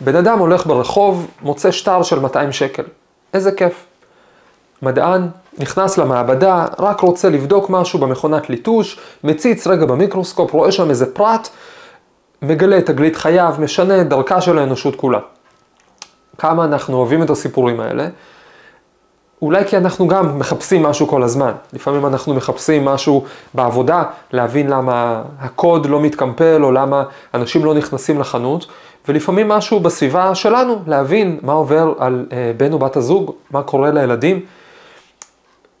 בן אדם הולך ברחוב, מוצא שטר של 200 שקל. איזה כיף. מדען נכנס למעבדה, רק רוצה לבדוק משהו במכונת ליטוש, מציץ רגע במיקרוסקופ, רואה שם איזה פרט, מגלה את תגלית חייו, משנה את דרכה של האנושות כולה. כמה אנחנו אוהבים את הסיפורים האלה. אולי כי אנחנו גם מחפשים משהו כל הזמן. לפעמים אנחנו מחפשים משהו בעבודה, להבין למה הקוד לא מתקמפל או למה אנשים לא נכנסים לחנות, ולפעמים משהו בסביבה שלנו, להבין מה עובר על אה, בן או בת הזוג, מה קורה לילדים.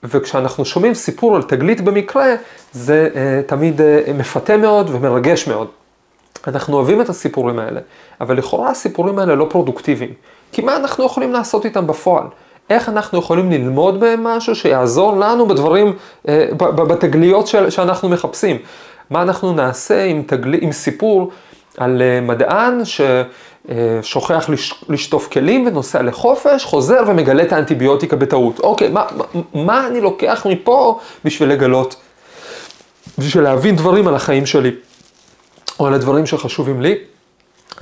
וכשאנחנו שומעים סיפור על תגלית במקרה, זה אה, תמיד אה, מפתה מאוד ומרגש מאוד. אנחנו אוהבים את הסיפורים האלה, אבל לכאורה הסיפורים האלה לא פרודוקטיביים. כי מה אנחנו יכולים לעשות איתם בפועל? איך אנחנו יכולים ללמוד בהם משהו שיעזור לנו בדברים, אה, בתגליות שאנחנו מחפשים? מה אנחנו נעשה עם, תגל... עם סיפור על אה, מדען ששוכח לשטוף כלים ונוסע לחופש, חוזר ומגלה את האנטיביוטיקה בטעות. אוקיי, מה, מה, אני לוקח מפה בשביל לגלות, בשביל להבין דברים על החיים שלי, או על הדברים שחשובים לי?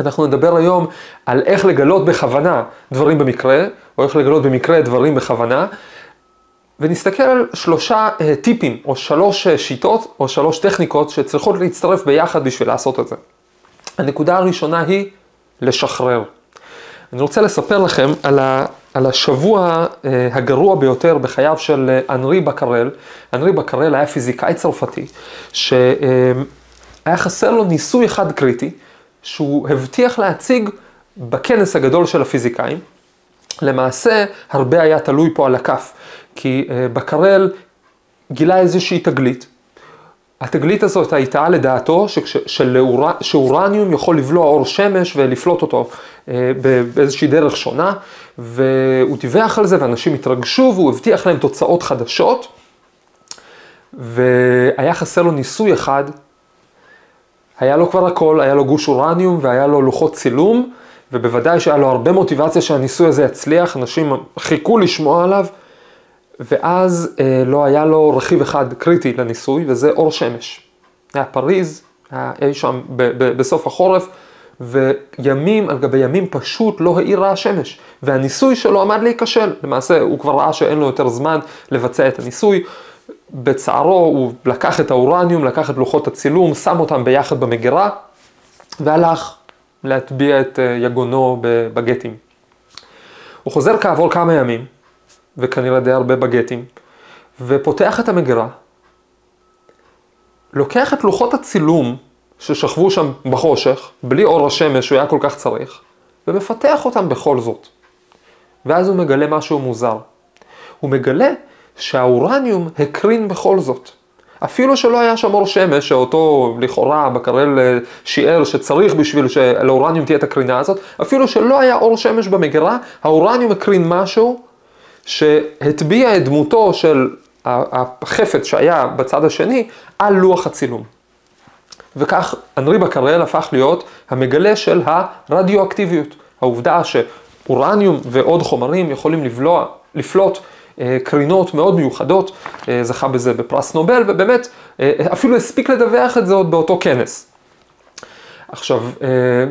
אנחנו נדבר היום על איך לגלות בכוונה דברים במקרה, או איך לגלות במקרה דברים בכוונה, ונסתכל על שלושה uh, טיפים, או שלוש uh, שיטות, או שלוש טכניקות שצריכות להצטרף ביחד בשביל לעשות את זה. הנקודה הראשונה היא לשחרר. אני רוצה לספר לכם על, ה, על השבוע uh, הגרוע ביותר בחייו של uh, אנרי בקרל. אנרי בקרל היה פיזיקאי צרפתי, שהיה uh, חסר לו ניסוי אחד קריטי, שהוא הבטיח להציג בכנס הגדול של הפיזיקאים. למעשה, הרבה היה תלוי פה על הכף, כי uh, בקרל גילה איזושהי תגלית. התגלית הזאת הייתה לדעתו שאורניום יכול לבלוע אור שמש ולפלוט אותו אה, באיזושהי דרך שונה, והוא דיווח על זה ואנשים התרגשו והוא הבטיח להם תוצאות חדשות, והיה חסר לו ניסוי אחד, היה לו כבר הכל, היה לו גוש אורניום והיה לו לוחות צילום, ובוודאי שהיה לו הרבה מוטיבציה שהניסוי הזה יצליח, אנשים חיכו לשמוע עליו. ואז אה, לא היה לו רכיב אחד קריטי לניסוי, וזה אור שמש. היה פריז, היה אי שם ב- ב- בסוף החורף, וימים על גבי ימים פשוט לא האירה השמש, והניסוי שלו עמד להיכשל. למעשה, הוא כבר ראה שאין לו יותר זמן לבצע את הניסוי. בצערו הוא לקח את האורניום, לקח את לוחות הצילום, שם אותם ביחד במגירה, והלך להטביע את אה, יגונו בגטים. הוא חוזר כעבור כמה ימים, וכנראה די הרבה בגטים, ופותח את המגירה, לוקח את לוחות הצילום ששכבו שם בחושך, בלי אור השמש שהוא היה כל כך צריך, ומפתח אותם בכל זאת. ואז הוא מגלה משהו מוזר. הוא מגלה שהאורניום הקרין בכל זאת. אפילו שלא היה שם אור שמש, שאותו לכאורה בקרל אה, שיער שצריך בשביל שלאורניום תהיה את הקרינה הזאת, אפילו שלא היה אור שמש במגירה, האורניום הקרין משהו שהטביע את דמותו של החפץ שהיה בצד השני על לוח הצילום. וכך אנרי בקרל הפך להיות המגלה של הרדיואקטיביות. העובדה שאורניום ועוד חומרים יכולים לבלוע, לפלוט אה, קרינות מאוד מיוחדות, אה, זכה בזה בפרס נובל, ובאמת אה, אפילו הספיק לדווח את זה עוד באותו כנס. עכשיו,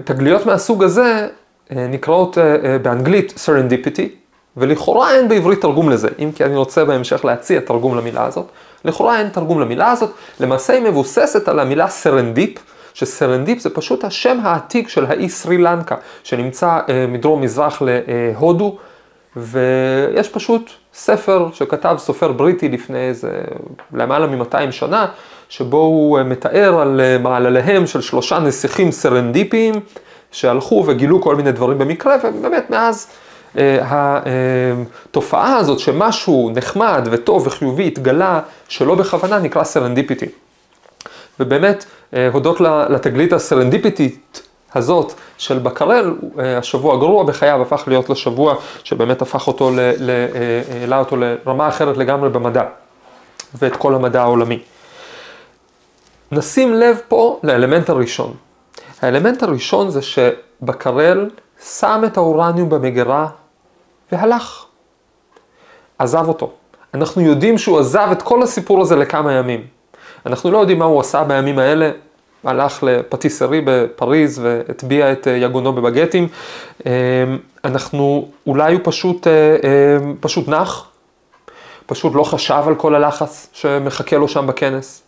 תגליות מהסוג הזה נקראות באנגלית serendipity, ולכאורה אין בעברית תרגום לזה, אם כי אני רוצה בהמשך להציע תרגום למילה הזאת. לכאורה אין תרגום למילה הזאת, למעשה היא מבוססת על המילה סרנדיפ, שסרנדיפ זה פשוט השם העתיק של האי סרי לנקה, שנמצא אה, מדרום מזרח להודו, ויש פשוט ספר שכתב סופר בריטי לפני איזה למעלה מ-200 שנה, שבו הוא אה, מתאר על אה, מעלליהם של שלושה נסיכים סרנדיפיים, שהלכו וגילו כל מיני דברים במקרה, ובאמת מאז התופעה הזאת שמשהו נחמד וטוב וחיובי התגלה שלא בכוונה נקרא serendipity. ובאמת, אה, הודות לתגלית הסרנדיפיטית הזאת של בקרל, אה, השבוע הגרוע בחייו הפך להיות לשבוע שבאמת הפך אותו, העלה אותו לרמה אחרת לגמרי במדע, ואת כל המדע העולמי. נשים לב פה לאלמנט הראשון. האלמנט הראשון זה שבקרל שם את האורניום במגירה והלך. עזב אותו. אנחנו יודעים שהוא עזב את כל הסיפור הזה לכמה ימים. אנחנו לא יודעים מה הוא עשה בימים האלה, הלך לפטיסרי בפריז והטביע את יגונו בבגטים. אנחנו, אולי הוא פשוט, פשוט נח, פשוט לא חשב על כל הלחץ שמחכה לו שם בכנס.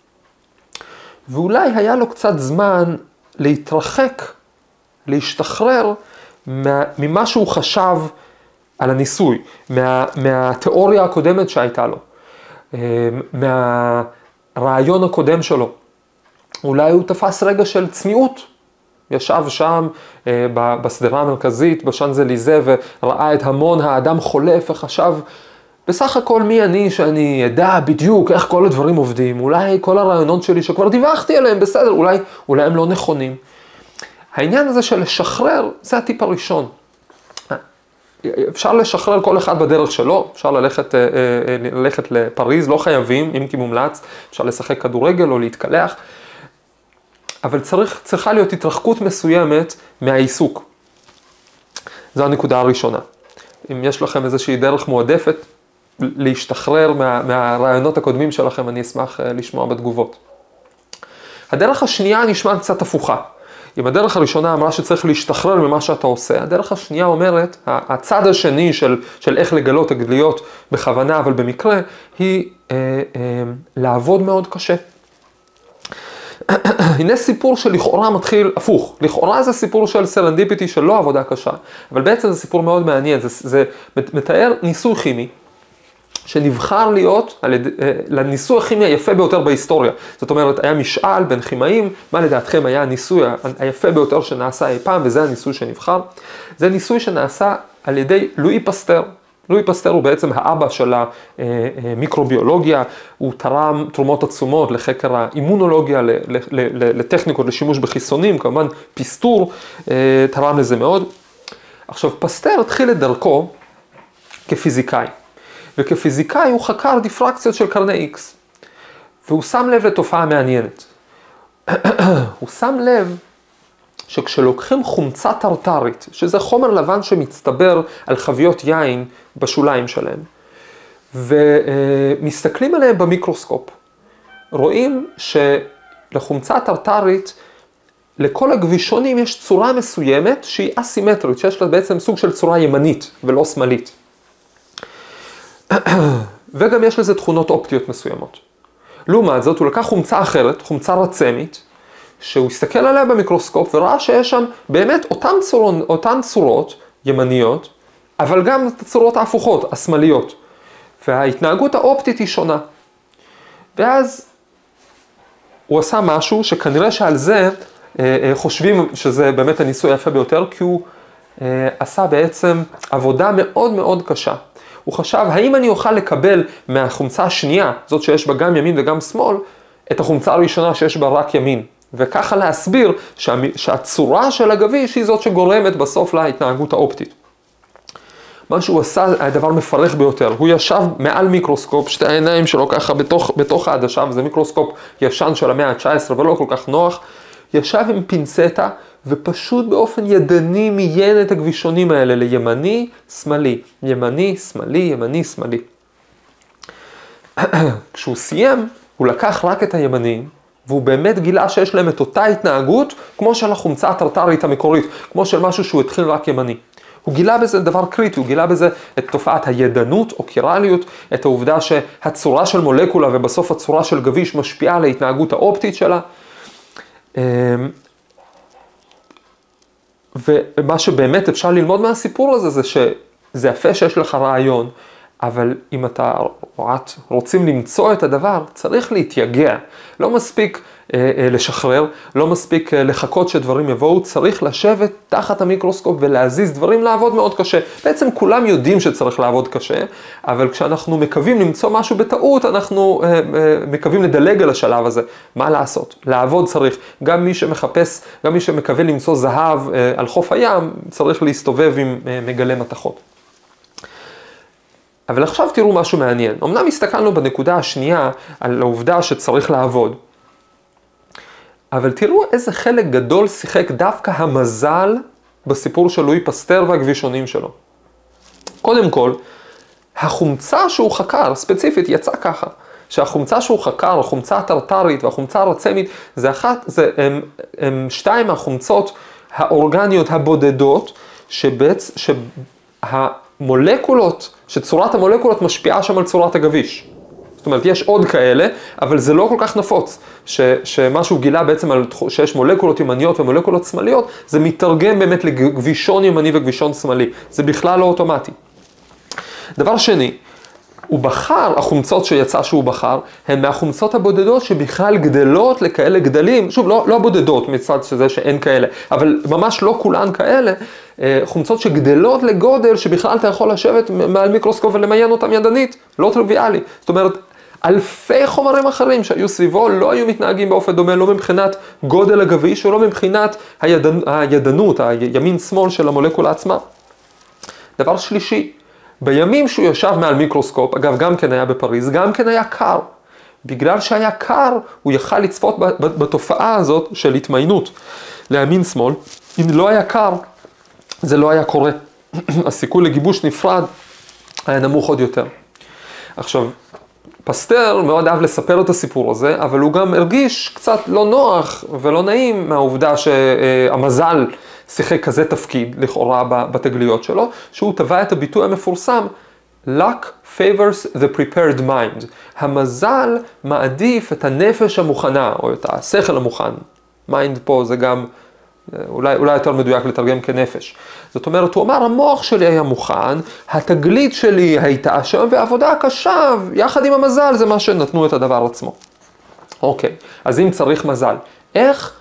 ואולי היה לו קצת זמן להתרחק, להשתחרר ממה שהוא חשב על הניסוי, מה, מהתיאוריה הקודמת שהייתה לו, מהרעיון הקודם שלו. אולי הוא תפס רגע של צניעות. ישב שם אה, בשדרה המרכזית, בשאנזליזה, וראה את המון האדם חולף וחשב, בסך הכל מי אני שאני אדע בדיוק איך כל הדברים עובדים, אולי כל הרעיונות שלי שכבר דיווחתי עליהם, בסדר, אולי, אולי הם לא נכונים. העניין הזה של לשחרר, זה הטיפ הראשון. אפשר לשחרר כל אחד בדרך שלו, אפשר ללכת, אה, אה, ללכת לפריז, לא חייבים, אם כי מומלץ, אפשר לשחק כדורגל או להתקלח, אבל צריך, צריכה להיות התרחקות מסוימת מהעיסוק. זו הנקודה הראשונה. אם יש לכם איזושהי דרך מועדפת להשתחרר מה, מהרעיונות הקודמים שלכם, אני אשמח אה, לשמוע בתגובות. הדרך השנייה נשמעת קצת הפוכה. אם הדרך הראשונה אמרה שצריך להשתחרר ממה שאתה עושה, הדרך השנייה אומרת, הצד השני של, של איך לגלות תגליות בכוונה אבל במקרה, היא אה, אה, לעבוד מאוד קשה. הנה סיפור שלכאורה מתחיל הפוך, לכאורה זה סיפור של serendipity של לא עבודה קשה, אבל בעצם זה סיפור מאוד מעניין, זה, זה מתאר ניסוי כימי שנבחר להיות יד, אה, לניסוי הכימי היפה ביותר בהיסטוריה. זאת אומרת, היה משאל בין כימאים, מה לדעתכם היה הניסוי היפה ביותר שנעשה אי פעם, וזה הניסוי שנבחר. זה ניסוי שנעשה על ידי לואי פסטר. לואי פסטר הוא בעצם האבא של המיקרוביולוגיה, הוא תרם תרומות עצומות לחקר האימונולוגיה, לטכניקות לשימוש בחיסונים, כמובן פסטר אה, תרם לזה מאוד. עכשיו, פסטר התחיל את דרכו כפיזיקאי. וכפיזיקאי הוא חקר דיפרקציות של קרני X. והוא שם לב לתופעה מעניינת. הוא שם לב שכשלוקחים חומצה טרטרית, שזה חומר לבן שמצטבר על חביות יין בשוליים שלהם, ומסתכלים עליהם במיקרוסקופ, רואים שלחומצה טרטרית, לכל הגבישונים יש צורה מסוימת שהיא אסימטרית, שיש לה בעצם סוג של צורה ימנית ולא שמאלית. וגם יש לזה תכונות אופטיות מסוימות. לעומת זאת, הוא לקח חומצה אחרת, חומצה רצמית, שהוא הסתכל עליה במיקרוסקופ וראה שיש שם באמת אותן, צורון, אותן צורות ימניות, אבל גם את הצורות ההפוכות, השמאליות. וההתנהגות האופטית היא שונה. ואז הוא עשה משהו שכנראה שעל זה אה, אה, חושבים שזה באמת הניסוי היפה ביותר, כי הוא אה, עשה בעצם עבודה מאוד מאוד קשה. הוא חשב, האם אני אוכל לקבל מהחומצה השנייה, זאת שיש בה גם ימין וגם שמאל, את החומצה הראשונה שיש בה רק ימין. וככה להסביר שה, שהצורה של הגביש היא זאת שגורמת בסוף להתנהגות האופטית. מה שהוא עשה היה דבר מפרך ביותר, הוא ישב מעל מיקרוסקופ, שתי העיניים שלו ככה בתוך, בתוך העדשה, וזה מיקרוסקופ ישן של המאה ה-19 ולא כל כך נוח, ישב עם פינצטה ופשוט באופן ידני מיין את הגבישונים האלה לימני, שמאלי, ימני, שמאלי, ימני, שמאלי. כשהוא סיים, הוא לקח רק את הימנים, והוא באמת גילה שיש להם את אותה התנהגות כמו של החומצה הטרטרית המקורית, כמו של משהו שהוא התחיל רק ימני. הוא גילה בזה דבר קריטי, הוא גילה בזה את תופעת הידענות או קירליות, את העובדה שהצורה של מולקולה ובסוף הצורה של גביש משפיעה על ההתנהגות האופטית שלה. ומה שבאמת אפשר ללמוד מהסיפור הזה זה שזה יפה שיש לך רעיון, אבל אם אתה או את רוצים למצוא את הדבר, צריך להתייגע. לא מספיק אה, אה, לשחרר, לא מספיק אה, לחכות שדברים יבואו, צריך לשבת תחת המיקרוסקופ ולהזיז דברים, לעבוד מאוד קשה. בעצם כולם יודעים שצריך לעבוד קשה, אבל כשאנחנו מקווים למצוא משהו בטעות, אנחנו אה, אה, מקווים לדלג על השלב הזה. מה לעשות? לעבוד צריך. גם מי שמחפש, גם מי שמקווה למצוא זהב אה, על חוף הים, צריך להסתובב עם אה, מגלה מתכות. אבל עכשיו תראו משהו מעניין. אמנם הסתכלנו בנקודה השנייה על העובדה שצריך לעבוד, אבל תראו איזה חלק גדול שיחק דווקא המזל בסיפור של לואי פסטר והגבישונים שלו. קודם כל, החומצה שהוא חקר, ספציפית, יצאה ככה. שהחומצה שהוא חקר, החומצה הטרטרית והחומצה הרצמית, זה אחת, זה הם, הם שתיים מהחומצות האורגניות הבודדות, שבעצ... שהמולקולות, שצורת המולקולות משפיעה שם על צורת הגביש. זאת אומרת, יש עוד כאלה, אבל זה לא כל כך נפוץ. ש, שמה שהוא גילה בעצם על שיש מולקולות ימניות ומולקולות שמאליות, זה מתרגם באמת לגבישון ימני וגבישון שמאלי. זה בכלל לא אוטומטי. דבר שני, הוא בחר, החומצות שיצא שהוא בחר, הן מהחומצות הבודדות שבכלל גדלות לכאלה גדלים, שוב, לא, לא בודדות מצד זה שאין כאלה, אבל ממש לא כולן כאלה, אה, חומצות שגדלות לגודל שבכלל אתה יכול לשבת מעל מיקרוסקופ ולמיין אותם ידנית, לא טריוויאלי. זאת אומרת, אלפי חומרים אחרים שהיו סביבו לא היו מתנהגים באופן דומה, לא מבחינת גודל הגביש ולא מבחינת הידנ... הידנות, הימין-שמאל של המולקולה עצמה. דבר שלישי, בימים שהוא ישב מעל מיקרוסקופ, אגב גם כן היה בפריז, גם כן היה קר. בגלל שהיה קר, הוא יכל לצפות בתופעה הזאת של התמיינות לימין-שמאל. אם לא היה קר, זה לא היה קורה. הסיכוי לגיבוש נפרד היה נמוך עוד יותר. עכשיו, פסטר מאוד אהב לספר את הסיפור הזה, אבל הוא גם הרגיש קצת לא נוח ולא נעים מהעובדה שהמזל שיחק כזה תפקיד, לכאורה, בתגליות שלו, שהוא טבע את הביטוי המפורסם, luck favors the prepared mind. המזל מעדיף את הנפש המוכנה, או את השכל המוכן. mind פה זה גם אולי, אולי יותר מדויק לתרגם כנפש. זאת אומרת, הוא אמר, המוח שלי היה מוכן, התגלית שלי הייתה שם, והעבודה הקשה, יחד עם המזל, זה מה שנתנו את הדבר עצמו. אוקיי, אז אם צריך מזל, איך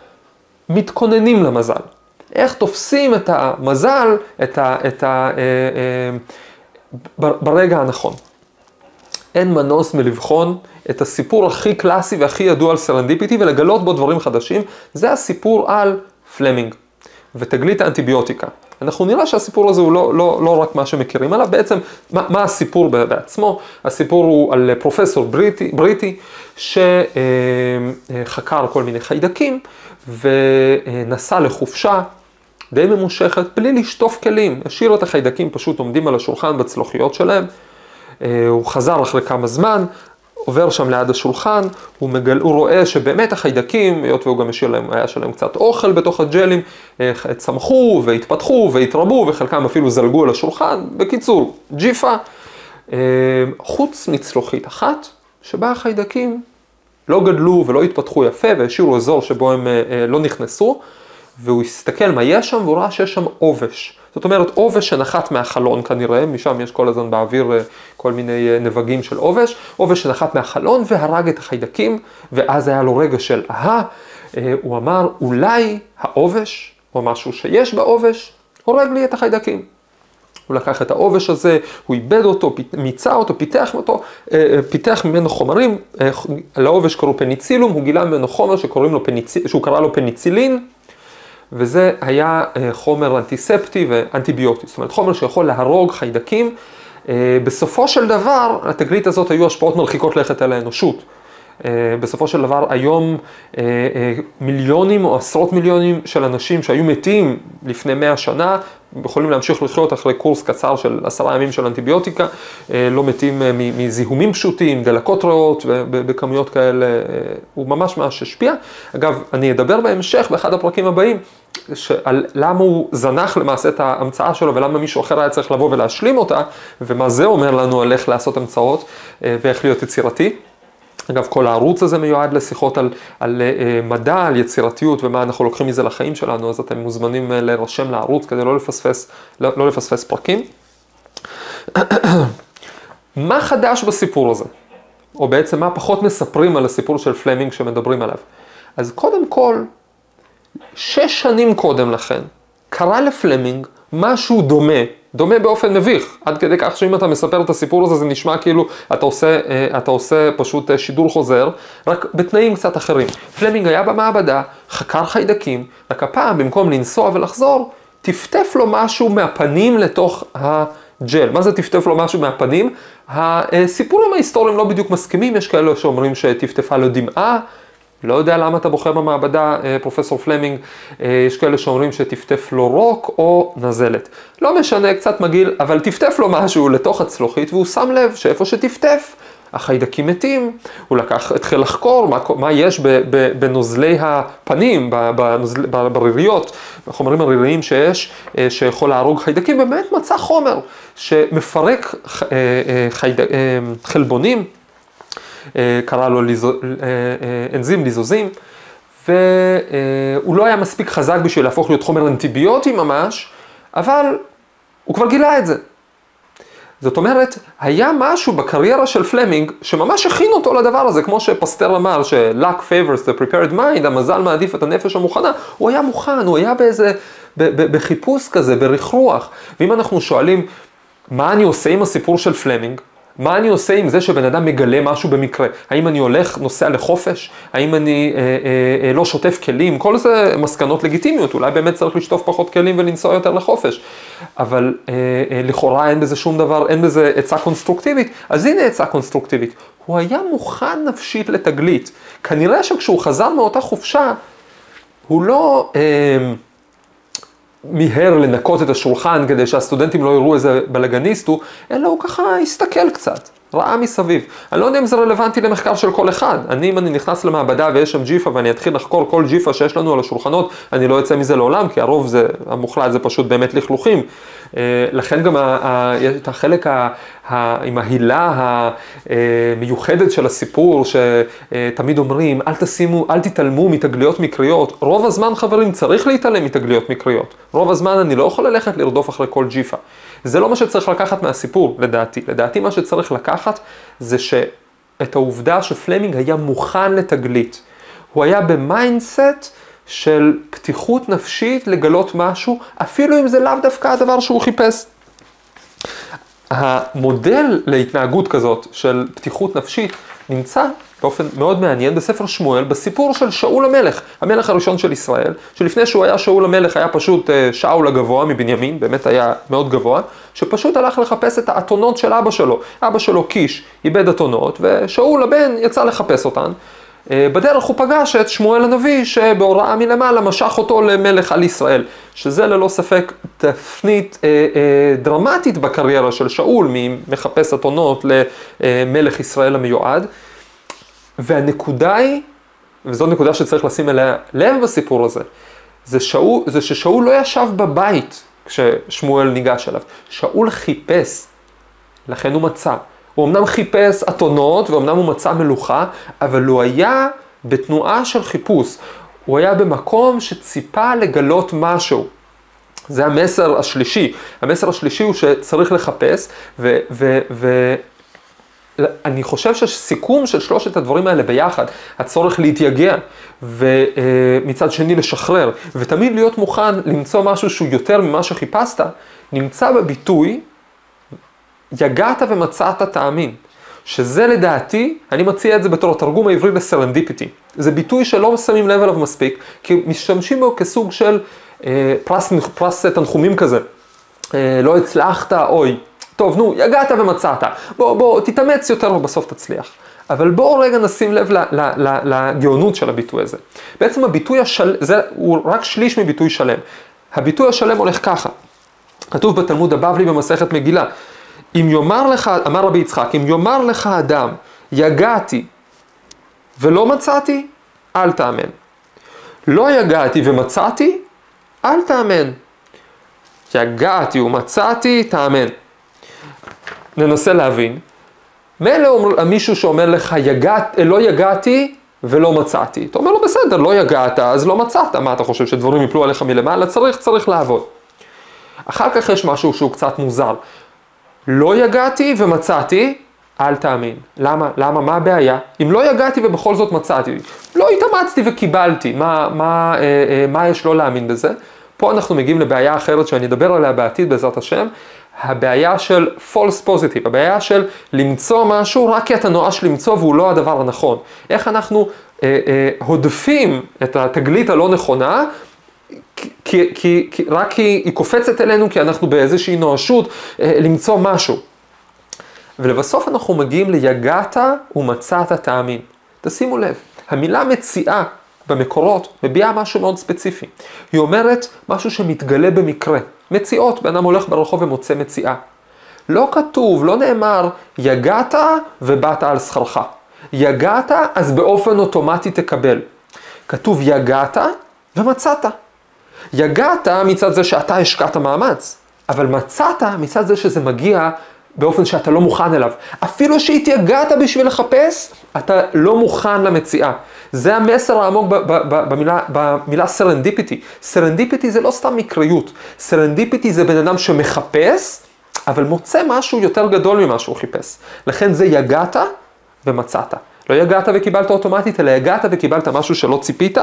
מתכוננים למזל? איך תופסים את המזל, את ה, את ה, אה, אה, ברגע הנכון? אין מנוס מלבחון את הסיפור הכי קלאסי והכי ידוע על serendipity ולגלות בו דברים חדשים, זה הסיפור על פלמינג ותגלית האנטיביוטיקה. אנחנו נראה שהסיפור הזה הוא לא, לא, לא רק מה שמכירים עליו, בעצם מה, מה הסיפור בעצמו? הסיפור הוא על פרופסור בריטי, בריטי שחקר כל מיני חיידקים ונסע לחופשה די ממושכת בלי לשטוף כלים, השאיר את החיידקים פשוט עומדים על השולחן בצלוחיות שלהם. הוא חזר אחרי כמה זמן, עובר שם ליד השולחן, הוא, מגל, הוא רואה שבאמת החיידקים, היות והוא גם השאיר להם, היה שלהם קצת אוכל בתוך הג'לים, אה, צמחו והתפתחו והתרבו וחלקם אפילו זלגו על השולחן. בקיצור, ג'יפה, אה, חוץ מצלוחית אחת, שבה החיידקים לא גדלו ולא התפתחו יפה והשאירו אזור שבו הם אה, לא נכנסו, והוא הסתכל מה יש שם והוא ראה שיש שם עובש. זאת אומרת, עובש שנחת מהחלון כנראה, משם יש כל הזמן באוויר אה, כל מיני אה, נבגים של עובש, עובש שנחת מהחלון והרג את החיידקים, ואז היה לו רגע של אהה, אה, הוא אמר, אולי העובש, או משהו שיש בעובש, הורג לי את החיידקים. הוא לקח את העובש הזה, הוא איבד אותו, מיצה אותו, פיתח אותו, פיתח ממנו חומרים, לעובש קראו פניצילום, הוא גילה ממנו חומר שקוראים לו פניצ... שהוא קרא לו פניצילין, וזה היה אה, חומר אנטיספטי ואנטיביוטי, זאת אומרת חומר שיכול להרוג חיידקים. אה, בסופו של דבר, לתגלית הזאת היו השפעות מרחיקות לכת על האנושות. אה, בסופו של דבר, היום מיליונים או עשרות מיליונים של אנשים שהיו מתים לפני מאה שנה, יכולים להמשיך לחיות אחרי קורס קצר של עשרה ימים של אנטיביוטיקה, לא מתים מזיהומים פשוטים, דלקות ריאות ובכמויות כאלה, הוא ממש ממש השפיע. אגב, אני אדבר בהמשך באחד הפרקים הבאים על למה הוא זנח למעשה את ההמצאה שלו ולמה מישהו אחר היה צריך לבוא ולהשלים אותה, ומה זה אומר לנו על איך לעשות המצאות אה, ואיך להיות יצירתי. אגב, כל הערוץ הזה מיועד לשיחות על, על uh, מדע, על יצירתיות ומה אנחנו לוקחים מזה לחיים שלנו, אז אתם מוזמנים uh, להירשם לערוץ כדי לא לפספס, לא, לא לפספס פרקים. מה חדש בסיפור הזה? או בעצם מה פחות מספרים על הסיפור של פלמינג שמדברים עליו? אז קודם כל, שש שנים קודם לכן, קרה לפלמינג משהו דומה, דומה באופן מביך, עד כדי כך שאם אתה מספר את הסיפור הזה זה נשמע כאילו אתה עושה, אה, אתה עושה פשוט אה, שידור חוזר, רק בתנאים קצת אחרים. פלמינג היה במעבדה, חקר חיידקים, רק הפעם במקום לנסוע ולחזור, טפטף לו משהו מהפנים לתוך הג'ל. מה זה טפטף לו משהו מהפנים? הסיפורים ההיסטוריים לא בדיוק מסכימים, יש כאלה שאומרים שטפטפה לו דמעה. לא יודע למה אתה בוכה במעבדה, אה, פרופסור פלמינג, אה, יש כאלה שאומרים שטפטף לו רוק או נזלת. לא משנה, קצת מגעיל, אבל טפטף לו משהו לתוך הצלוחית והוא שם לב שאיפה שטפטף, החיידקים מתים, הוא לקח, התחיל לחקור מה, מה יש בנוזלי הפנים, בריריות, בחומרים הריריים שיש, אה, שיכול להרוג חיידקים, באמת מצא חומר שמפרק אה, חייד, חלבונים, קרא לו ליזו, אנזים ליזוזים. והוא לא היה מספיק חזק בשביל להפוך להיות חומר אנטיביוטי ממש, אבל הוא כבר גילה את זה. זאת אומרת, היה משהו בקריירה של פלמינג שממש הכין אותו לדבר הזה, כמו שפסטר אמר, ש-luck favors the prepared mind, המזל מעדיף את הנפש המוכנה, הוא היה מוכן, הוא היה באיזה, בחיפוש כזה, ברכרוח. ואם אנחנו שואלים, מה אני עושה עם הסיפור של פלמינג? מה אני עושה עם זה שבן אדם מגלה משהו במקרה? האם אני הולך, נוסע לחופש? האם אני אה, אה, אה, לא שוטף כלים? כל זה מסקנות לגיטימיות, אולי באמת צריך לשטוף פחות כלים ולנסוע יותר לחופש. אבל אה, אה, לכאורה אין בזה שום דבר, אין בזה עצה קונסטרוקטיבית, אז הנה עצה קונסטרוקטיבית. הוא היה מוכן נפשית לתגלית. כנראה שכשהוא חזר מאותה חופשה, הוא לא... אה, מיהר לנקות את השולחן כדי שהסטודנטים לא יראו איזה בלאגניסט הוא, אלא הוא ככה הסתכל קצת, ראה מסביב. אני לא יודע אם זה רלוונטי למחקר של כל אחד. אני, אם אני נכנס למעבדה ויש שם ג'יפה ואני אתחיל לחקור כל ג'יפה שיש לנו על השולחנות, אני לא אצא מזה לעולם, כי הרוב זה, המוחלט זה פשוט באמת לכלוכים. אה, לכן גם יש את החלק עם ההילה המיוחדת של הסיפור, שתמיד אומרים, אל תשימו, אל תתעלמו מתגליות מקריות. רוב הזמן, חברים, צריך להתעלם מתגליות מקריות. רוב הזמן אני לא יכול ללכת לרדוף אחרי כל ג'יפה. זה לא מה שצריך לקחת מהסיפור, לדעתי. לדעתי מה שצריך לקחת זה שאת העובדה שפלמינג היה מוכן לתגלית. הוא היה ב mindset של פתיחות נפשית לגלות משהו, אפילו אם זה לאו דווקא הדבר שהוא חיפש. המודל להתנהגות כזאת של פתיחות נפשית נמצא באופן מאוד מעניין בספר שמואל, בסיפור של שאול המלך, המלך הראשון של ישראל, שלפני שהוא היה שאול המלך היה פשוט אה, שאול הגבוה מבנימין, באמת היה מאוד גבוה, שפשוט הלך לחפש את האתונות של אבא שלו. אבא שלו קיש איבד אתונות, ושאול הבן יצא לחפש אותן. אה, בדרך הוא פגש את שמואל הנביא שבהוראה מלמעלה משך אותו למלך על ישראל, שזה ללא ספק תפנית אה, אה, דרמטית בקריירה של שאול ממחפש אתונות למלך ישראל המיועד. והנקודה היא, וזו נקודה שצריך לשים אליה לב בסיפור הזה, זה, שאול, זה ששאול לא ישב בבית כששמואל ניגש אליו, שאול חיפש, לכן הוא מצא. הוא אמנם חיפש אתונות ואומנם הוא מצא מלוכה, אבל הוא היה בתנועה של חיפוש. הוא היה במקום שציפה לגלות משהו. זה המסר השלישי. המסר השלישי הוא שצריך לחפש, ו... ו, ו אני חושב שסיכום של שלושת הדברים האלה ביחד, הצורך להתייגע ומצד שני לשחרר, ותמיד להיות מוכן למצוא משהו שהוא יותר ממה שחיפשת, נמצא בביטוי יגעת ומצאת תאמין. שזה לדעתי, אני מציע את זה בתור התרגום העברי לסרנדיפיטי. זה ביטוי שלא שמים לב אליו מספיק, כי משתמשים בו כסוג של אה, פרס, פרס תנחומים כזה. אה, לא הצלחת, אוי. טוב, נו, יגעת ומצאת. בוא, בוא, תתאמץ יותר ובסוף תצליח. אבל בואו רגע נשים לב לגאונות של הביטוי הזה. בעצם הביטוי השלם, זה הוא רק שליש מביטוי שלם. הביטוי השלם הולך ככה. כתוב בתלמוד הבבלי במסכת מגילה, אם יאמר לך, אמר רבי יצחק, אם יאמר לך אדם, יגעתי ולא מצאתי, אל תאמן. לא יגעתי ומצאתי, אל תאמן. יגעתי ומצאתי, תאמן. ננסה להבין. מילא מישהו שאומר לך, יגעת, לא יגעתי ולא מצאתי. אתה אומר לו, בסדר, לא יגעת, אז לא מצאת. מה אתה חושב, שדברים יפלו עליך מלמעלה? צריך, צריך לעבוד. אחר כך יש משהו שהוא קצת מוזר. לא יגעתי ומצאתי, אל תאמין. למה? למה? מה הבעיה? אם לא יגעתי ובכל זאת מצאתי, לא התאמצתי וקיבלתי, מה, מה, אה, אה, מה יש לא להאמין בזה? פה אנחנו מגיעים לבעיה אחרת שאני אדבר עליה בעתיד בעזרת השם, הבעיה של false positive, הבעיה של למצוא משהו רק כי אתה נואש למצוא והוא לא הדבר הנכון. איך אנחנו אה, אה, הודפים את התגלית הלא נכונה כי, כי, כי, רק כי היא קופצת אלינו כי אנחנו באיזושהי נואשות אה, למצוא משהו. ולבסוף אנחנו מגיעים ליגעת ומצאת תאמין. תשימו לב, המילה מציאה במקורות מביעה משהו מאוד ספציפי. היא אומרת משהו שמתגלה במקרה. מציאות, בן אדם הולך ברחוב ומוצא מציאה. לא כתוב, לא נאמר, יגעת ובאת על שכרך. יגעת, אז באופן אוטומטי תקבל. כתוב יגעת ומצאת. יגעת מצד זה שאתה השקעת מאמץ, אבל מצאת מצד זה שזה מגיע באופן שאתה לא מוכן אליו. אפילו שהתייגעת בשביל לחפש, אתה לא מוכן למציאה. זה המסר העמוק במילה, במילה serendipity. serendipity זה לא סתם מקריות. serendipity זה בן אדם שמחפש, אבל מוצא משהו יותר גדול ממה שהוא חיפש. לכן זה יגעת ומצאת. לא יגעת וקיבלת אוטומטית, אלא יגעת וקיבלת משהו שלא ציפית,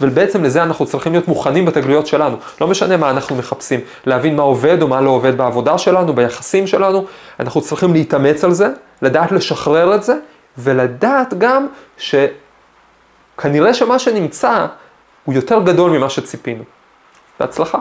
ובעצם לזה אנחנו צריכים להיות מוכנים בתגליות שלנו. לא משנה מה אנחנו מחפשים, להבין מה עובד או מה לא עובד בעבודה שלנו, ביחסים שלנו, אנחנו צריכים להתאמץ על זה, לדעת לשחרר את זה, ולדעת גם שכנראה שמה שנמצא הוא יותר גדול ממה שציפינו. בהצלחה.